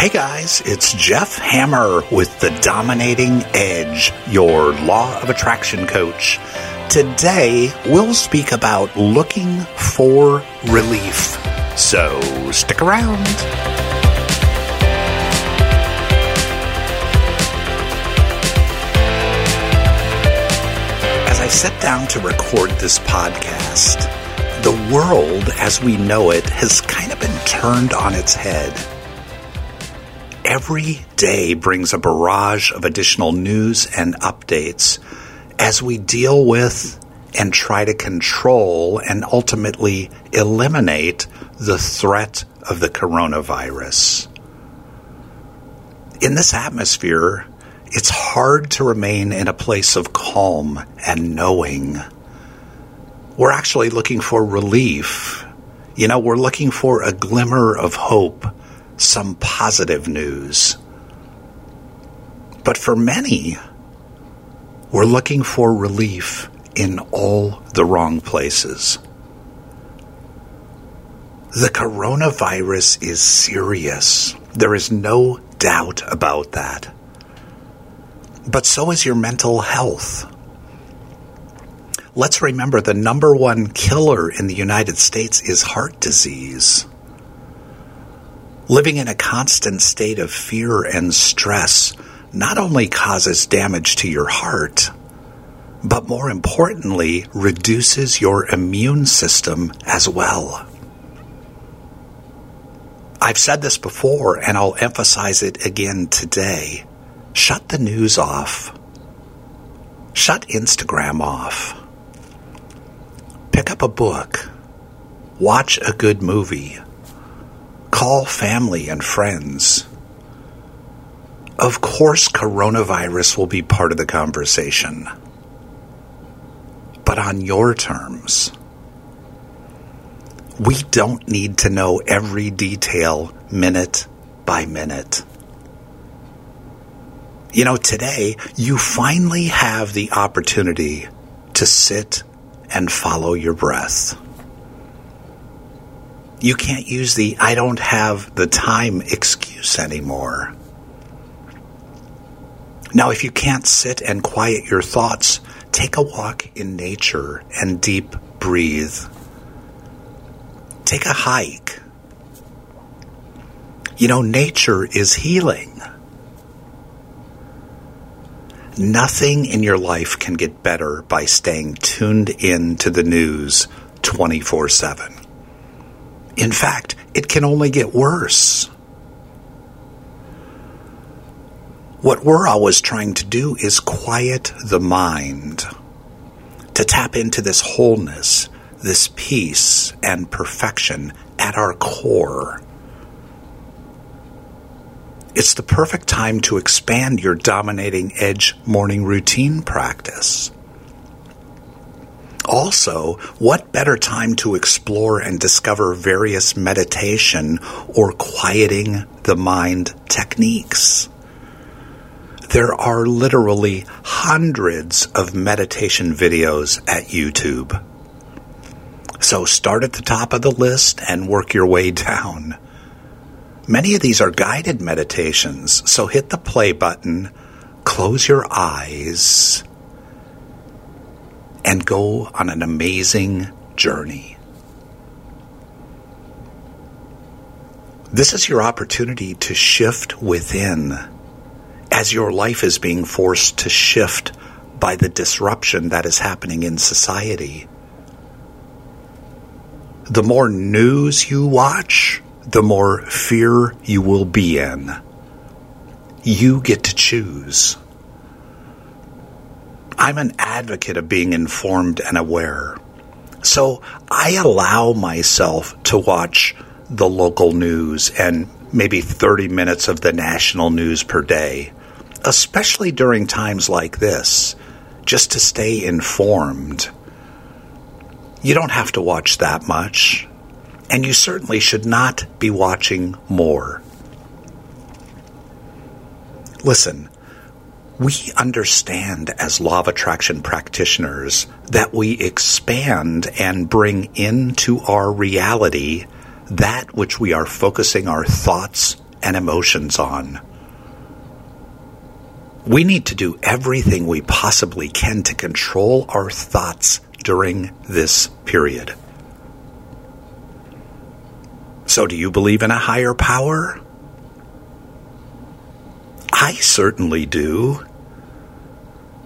Hey guys, it's Jeff Hammer with the Dominating Edge, your Law of Attraction coach. Today, we'll speak about looking for relief. So, stick around. As I sit down to record this podcast, the world as we know it has kind of been turned on its head every day brings a barrage of additional news and updates as we deal with and try to control and ultimately eliminate the threat of the coronavirus. In this atmosphere, it's hard to remain in a place of calm and knowing. We're actually looking for relief. You know, we're looking for a glimmer of hope some positive news. But for many, we're looking for relief in all the wrong places. The coronavirus is serious. There is no doubt about that. But so is your mental health. Let's remember the number one killer in the United States is heart disease. Living in a constant state of fear and stress not only causes damage to your heart, but more importantly, reduces your immune system as well. I've said this before and I'll emphasize it again today. Shut the news off. Shut Instagram off. Pick up a book. Watch a good movie Call family and friends. Of course, coronavirus will be part of the conversation, but on your terms. We don't need to know every detail minute by minute. You know, today you finally have the opportunity to sit and follow your breath. You can't use the I don't have the time excuse anymore. Now, if you can't sit and quiet your thoughts, take a walk in nature and deep breathe. Take a hike. You know, nature is healing. Nothing in your life can get better by staying tuned in to the news 24 7. In fact, it can only get worse. What we're always trying to do is quiet the mind, to tap into this wholeness, this peace and perfection at our core. It's the perfect time to expand your dominating edge morning routine practice. Also, what better time to explore and discover various meditation or quieting the mind techniques? There are literally hundreds of meditation videos at YouTube. So start at the top of the list and work your way down. Many of these are guided meditations, so hit the play button, close your eyes, and go on an amazing journey. This is your opportunity to shift within as your life is being forced to shift by the disruption that is happening in society. The more news you watch, the more fear you will be in. You get to choose. I'm an advocate of being informed and aware. So I allow myself to watch the local news and maybe 30 minutes of the national news per day, especially during times like this, just to stay informed. You don't have to watch that much, and you certainly should not be watching more. Listen, we understand as law of attraction practitioners that we expand and bring into our reality that which we are focusing our thoughts and emotions on. We need to do everything we possibly can to control our thoughts during this period. So, do you believe in a higher power? I certainly do.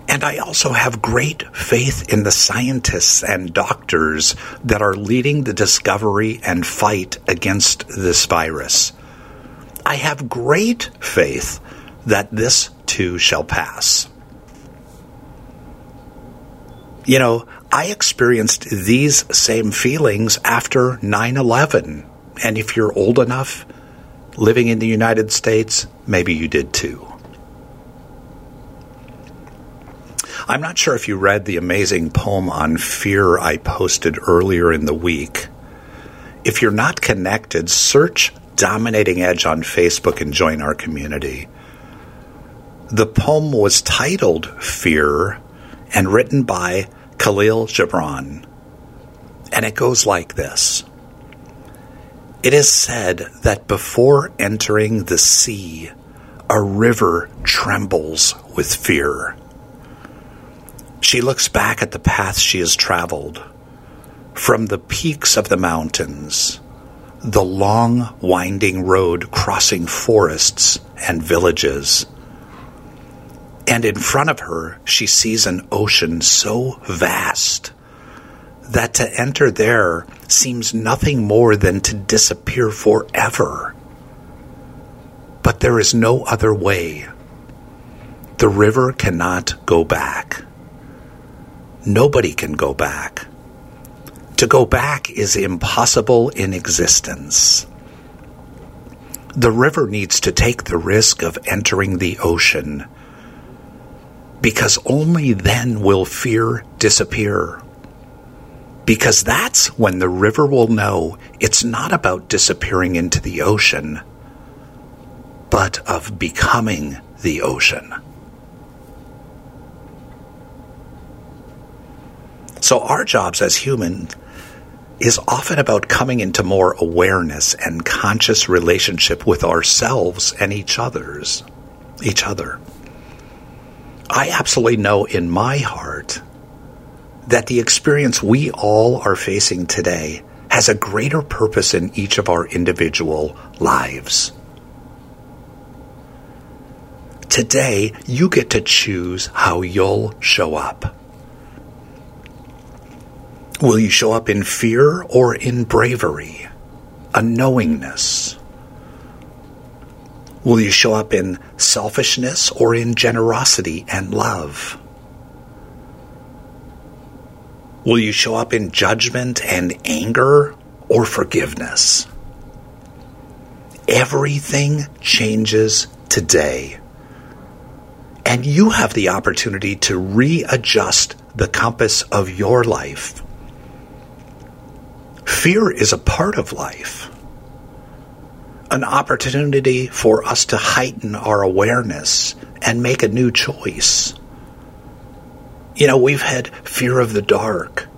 And I also have great faith in the scientists and doctors that are leading the discovery and fight against this virus. I have great faith that this too shall pass. You know, I experienced these same feelings after 9 11. And if you're old enough, living in the United States, maybe you did too. I'm not sure if you read the amazing poem on fear I posted earlier in the week. If you're not connected, search Dominating Edge on Facebook and join our community. The poem was titled Fear and written by Kahlil Gibran. And it goes like this It is said that before entering the sea, a river trembles with fear. She looks back at the path she has traveled. From the peaks of the mountains, the long, winding road crossing forests and villages. And in front of her, she sees an ocean so vast that to enter there seems nothing more than to disappear forever. But there is no other way. The river cannot go back. Nobody can go back. To go back is impossible in existence. The river needs to take the risk of entering the ocean because only then will fear disappear. Because that's when the river will know it's not about disappearing into the ocean, but of becoming the ocean. So our jobs as human is often about coming into more awareness and conscious relationship with ourselves and each others, each other. I absolutely know in my heart that the experience we all are facing today has a greater purpose in each of our individual lives. Today, you get to choose how you'll show up. Will you show up in fear or in bravery? A knowingness? Will you show up in selfishness or in generosity and love? Will you show up in judgment and anger or forgiveness? Everything changes today. And you have the opportunity to readjust the compass of your life. Fear is a part of life, an opportunity for us to heighten our awareness and make a new choice. You know, we've had fear of the dark.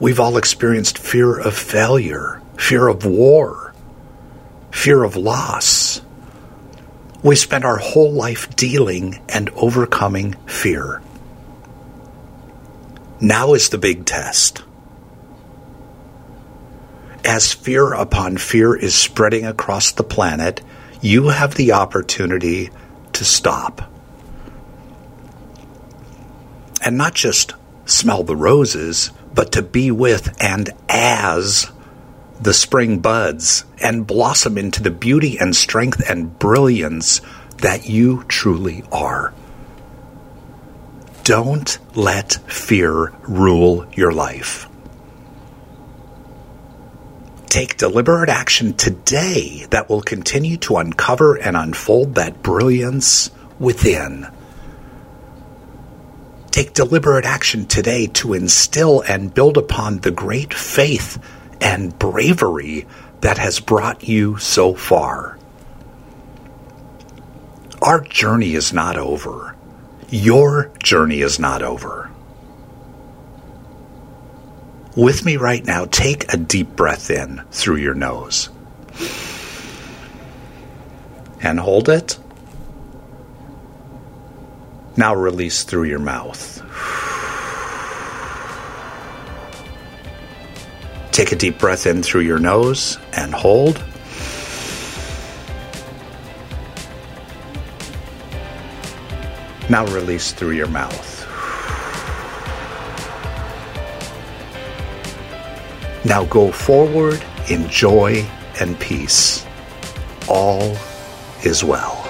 We've all experienced fear of failure, fear of war, fear of loss. We spend our whole life dealing and overcoming fear. Now is the big test as fear upon fear is spreading across the planet, you have the opportunity to stop. And not just smell the roses, but to be with and as the spring buds and blossom into the beauty and strength and brilliance that you truly are. Don't let fear rule your life. Take deliberate action today that will continue to uncover and unfold that brilliance within. Take deliberate action today to instill and build upon the great faith and bravery that has brought you so far. Our journey is not over. Your journey is not over with me right now, take a deep breath in through your nose. and hold it. Now release through your mouth. Take a deep breath in through your nose and hold. Now release through your mouth. Now go forward in joy and peace. All is well.